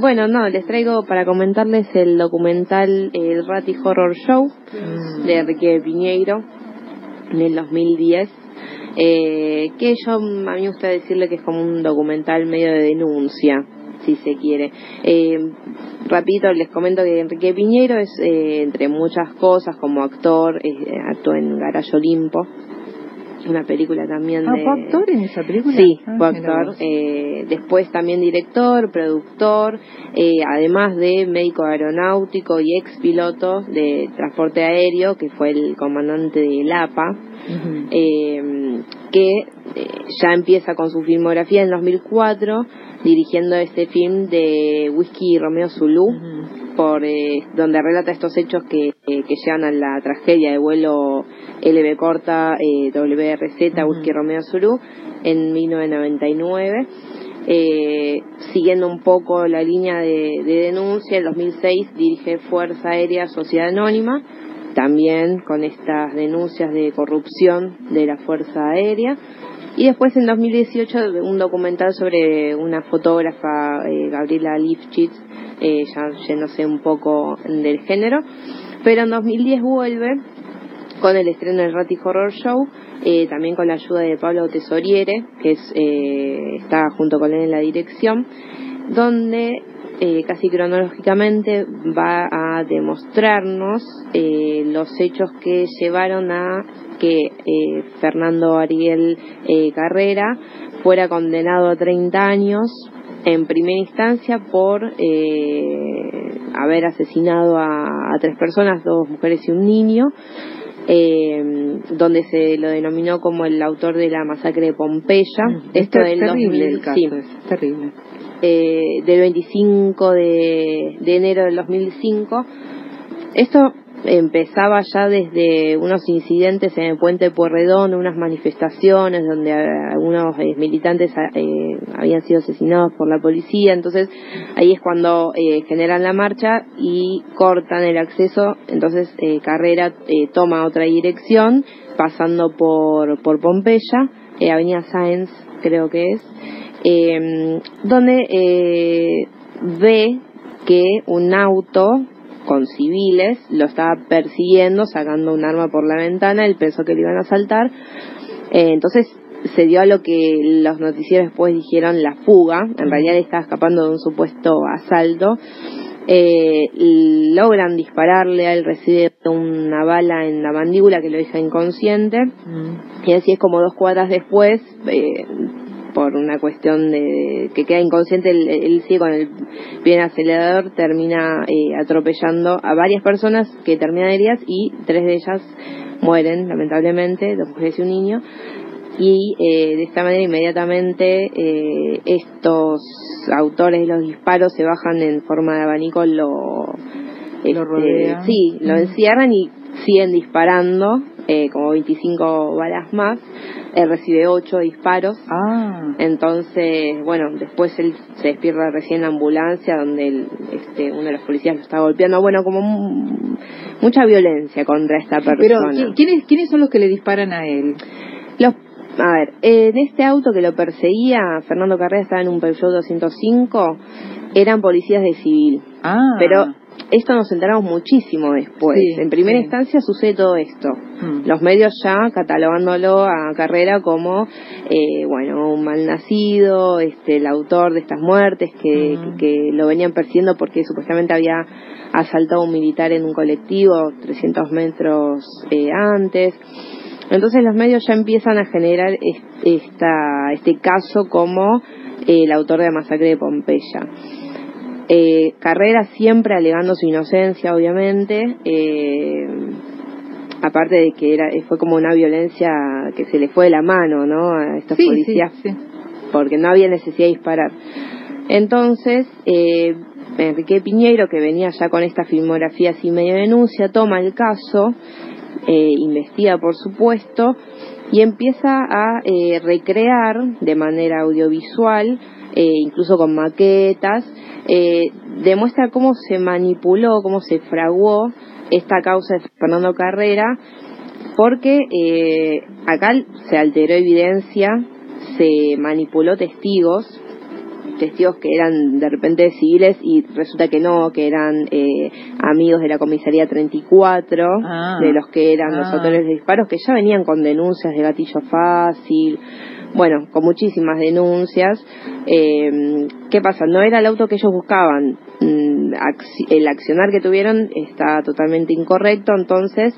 bueno, no, les traigo para comentarles el documental El Ratty Horror Show Mm. de Enrique Piñeiro en el 2010. Eh, que yo, a mí me gusta decirle que es como un documental medio de denuncia, si se quiere. Eh, rapidito les comento que Enrique Piñeiro es, eh, entre muchas cosas, como actor, eh, actuó en Garage Olimpo, una película también Ah, de... ¿fue actor en esa película? Sí, Ah, fue actor. eh, después también director, productor, eh, además de médico aeronáutico y ex piloto de transporte aéreo, que fue el comandante del APA, eh, que eh, ya empieza con su filmografía en 2004, dirigiendo este film de Whisky Romeo Zulu. Por eh, donde relata estos hechos que, eh, que llevan a la tragedia de vuelo LB corta eh, WRZ. Whisky Romeo Zulu en 1999 eh, siguiendo un poco la línea de, de denuncia en 2006 dirige Fuerza Aérea Sociedad Anónima también con estas denuncias de corrupción de la Fuerza Aérea y después en 2018 un documental sobre una fotógrafa, eh, Gabriela Lifchitz, eh, ya yéndose un poco del género. Pero en 2010 vuelve con el estreno del Ratty Horror Show, eh, también con la ayuda de Pablo Tesoriere, que es, eh, está junto con él en la dirección, donde eh, casi cronológicamente va a demostrarnos eh, los hechos que llevaron a que eh, Fernando Ariel eh, Carrera fuera condenado a 30 años en primera instancia por eh, haber asesinado a, a tres personas, dos mujeres y un niño, eh, donde se lo denominó como el autor de la masacre de Pompeya. Es Esto del terrible 2000, el caso, sí, es terrible. eh, del 25 de, de enero del 2005. Esto empezaba ya desde unos incidentes en el puente Puerredón, unas manifestaciones donde eh, algunos eh, militantes eh, habían sido asesinados por la policía, entonces ahí es cuando eh, generan la marcha y cortan el acceso, entonces Carrera toma otra dirección pasando por, por Pompeya, Avenida Sáenz creo que es, eh, donde ve que un auto con civiles lo estaba persiguiendo, sacando un arma por la ventana, él pensó que le iban a asaltar, eh, entonces se dio a lo que los noticieros después dijeron la fuga, en realidad él estaba escapando de un supuesto asalto, eh, logran dispararle, él recibe una bala en la mandíbula que lo deja inconsciente, Mm. y así es como dos cuadras después, eh, por una cuestión de que queda inconsciente, él, él sigue con el pie en el acelerador, termina eh, atropellando a varias personas que terminan heridas y tres de ellas mueren, lamentablemente, dos mujeres y un niño. Y eh, de esta manera inmediatamente eh, estos autores de los disparos se bajan en forma de abanico, lo, este, rodean. Sí, lo encierran y siguen disparando, eh, como 25 balas más. Él recibe 8 disparos. Ah, Entonces, bueno, después él se despierta recién en la ambulancia donde el- este, uno de los policías lo está golpeando. Bueno, como mu- mucha violencia contra esta pero persona. ¿qui- ¿quiénes, ¿quiénes son los que le disparan a él? Los, a ver, en este auto que lo perseguía, Fernando Carrera estaba en un Peugeot 205, eran policías de civil. Ah, Pero esto nos enteramos muchísimo después. Sí, en primera sí. instancia sucede todo esto. Mm. Los medios ya catalogándolo a Carrera como, eh, bueno, un malnacido, este, el autor de estas muertes, que, Mm. que, que lo venían persiguiendo porque supuestamente había asaltado a un militar en un colectivo 300 metros eh, antes. Entonces los medios ya empiezan a generar es- esta, este caso como eh, el autor de la masacre de Pompeya. Eh, Carrera siempre alegando su inocencia, obviamente, eh, aparte de que era fue como una violencia que se le fue de la mano, ¿no? A estos sí, policías, sí. porque no había necesidad de disparar. Entonces, eh, Enrique Piñeiro, que venía ya con esta filmografía así medio denuncia, toma el caso, eh, investiga por supuesto, y empieza a eh, recrear de manera audiovisual, incluso con maquetas, eh, demuestra cómo se manipuló, cómo se fraguó esta causa de Fernando Carrera, porque eh, acá se alteró evidencia, se manipuló testigos, testigos que eran de repente civiles y resulta que no, que eran eh, amigos de la comisaría 34, Ah. de los que eran los Ah. autores de disparos, que ya venían con denuncias de gatillo fácil, bueno, con muchísimas denuncias. Eh, ¿Qué pasa? No era el auto que ellos buscaban. Mm, El accionar que tuvieron está totalmente incorrecto, entonces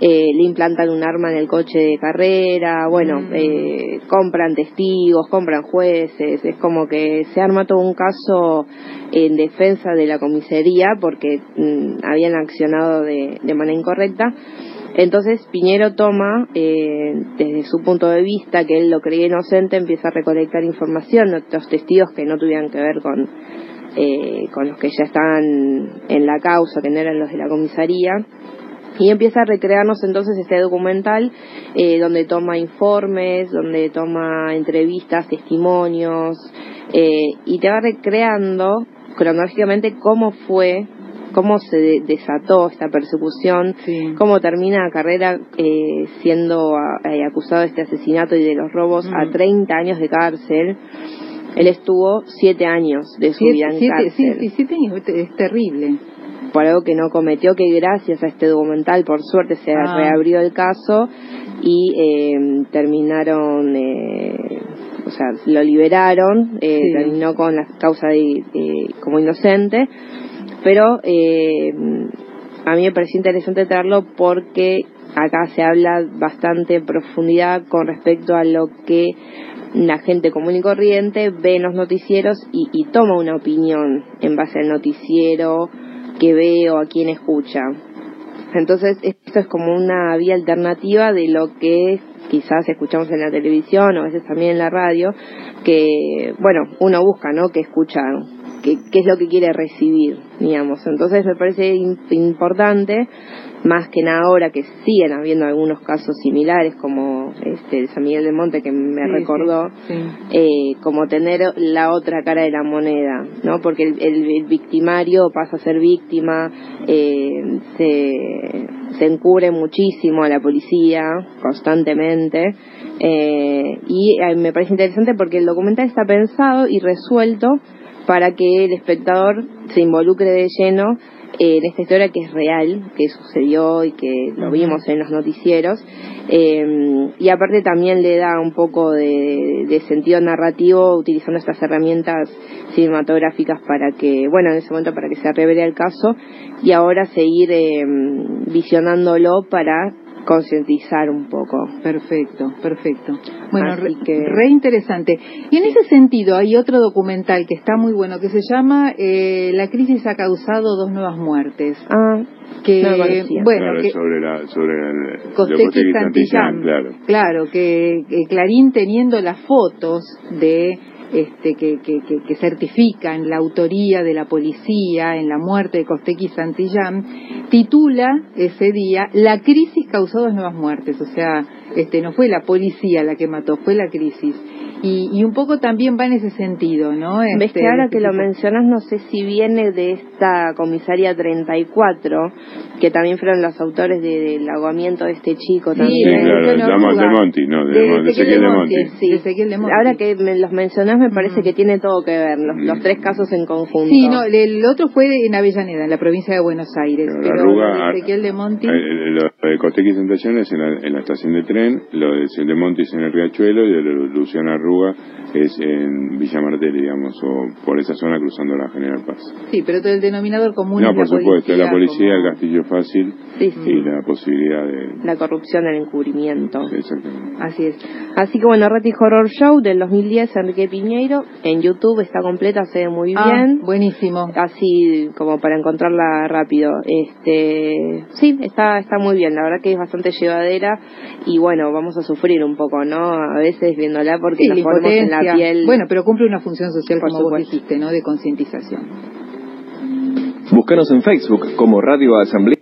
eh, le implantan un arma en el coche de carrera, bueno, Mm. eh, compran testigos, compran jueces, es como que se arma todo un caso en defensa de la comisaría porque mm, habían accionado de, de manera incorrecta. Entonces Piñero toma, eh, desde su punto de vista, que él lo creía inocente, empieza a recolectar información de otros testigos que no tuvieran que ver con, eh, con los que ya estaban en la causa, que no eran los de la comisaría. Y empieza a recrearnos entonces este documental eh, donde toma informes, donde toma entrevistas, testimonios, eh, y te va recreando cronológicamente cómo fue, cómo se de- desató esta persecución, Sí. cómo termina la carrera eh, siendo ah, eh, acusado de este asesinato y de los robos a Mm. 30 años de cárcel. Él estuvo 7 años de su vida en Siete, siete, cárcel sí, siete años, es terrible. por algo que no cometió, que gracias a este documental, por suerte, se Ah. reabrió el caso y eh, terminaron, eh, o sea, lo liberaron, eh, Sí. terminó con la causa de, de- como inocente, pero eh, a mí me pareció interesante traerlo porque acá se habla bastante en profundidad con respecto a lo que la gente común y corriente ve en los noticieros y, y toma una opinión en base al noticiero que ve o a quien escucha. Entonces, esto es como una vía alternativa de lo que quizás escuchamos en la televisión o a veces también en la radio, que, bueno, uno busca, ¿no? Que escucha, qué qué es lo que quiere recibir, digamos. Entonces, me parece im- importante, más que nada ahora que siguen habiendo algunos casos similares, como este de San Miguel de Monte, que me Sí, recordó, sí, sí. eh, como tener la otra cara de la moneda, ¿no? Porque el, el- el victimario pasa a ser víctima, eh, se, se encubre muchísimo a la policía constantemente eh, y eh, me parece interesante porque el documental está pensado y resuelto para que el espectador se involucre de lleno eh, en esta historia que es real, que sucedió y que lo vimos en los noticieros. Eh, y aparte también le da un poco de, de sentido narrativo utilizando estas herramientas cinematográficas para que, bueno, en ese momento para que se revele el caso y ahora seguir eh, visionándolo para concientizar un poco. Perfecto, perfecto. Bueno, Así re, que- re interesante. Y en ese sentido hay otro documental que está muy bueno que se llama eh, La crisis ha causado dos nuevas muertes. Ah, Que, No bueno, claro, que sobre la sobre el Costequi Santillán, claro. Claro, que, que Clarín teniendo las fotos de este que, que, que, certifican la autoría de la policía en la muerte de Costequi Santillán, titula ese día La crisis causó dos nuevas muertes, o sea, este no fue la policía la que mató, fue la crisis. Y, y un poco también va en ese sentido, ¿no? Ves Este, que ahora este que lo mencionas, no sé si viene de esta comisaría 34, que también fueron los autores de- del ahogamiento de este chico Sí, Sí, también. claro, de, de Monti, no, de, De de Ezequiel de Monti. Sí. de Ezequiel de Monti. Ahora que me los mencionás, me parece Mm. que tiene todo que ver, los, los tres casos en conjunto. Sí, no, el otro fue en Avellaneda, en la provincia de Buenos Aires. Pero pero de Ezequiel de Monti. eh, eh, Lo de Costequi Santillán es en la, en la estación de tren, lo de Ezequiel de Monti es en el Riachuelo y lo de Luciana Arruga es en Villa Martelli, digamos, o por esa zona cruzando la General Paz. Sí, pero todo el denominador común no, es por la supuesto, policía. la policía, el como- castillo fácil Sí, sí. y la posibilidad de... La corrupción, el encubrimiento. Exactamente. Así es. Así que bueno, Reti Horror Show del 2010, Enrique Piñeiro, en YouTube está completa, se ve muy Ah, bien. buenísimo. así como para encontrarla rápido. Este, sí, está está muy bien, la verdad que es bastante llevadera y bueno, vamos a sufrir un poco, ¿no? A veces viéndola porque Sí, nos la ponemos en la piel. Bueno, pero cumple una función social, Por como vos dijiste, ¿no? De concientización. Búscanos en Facebook como Radio Asamblea.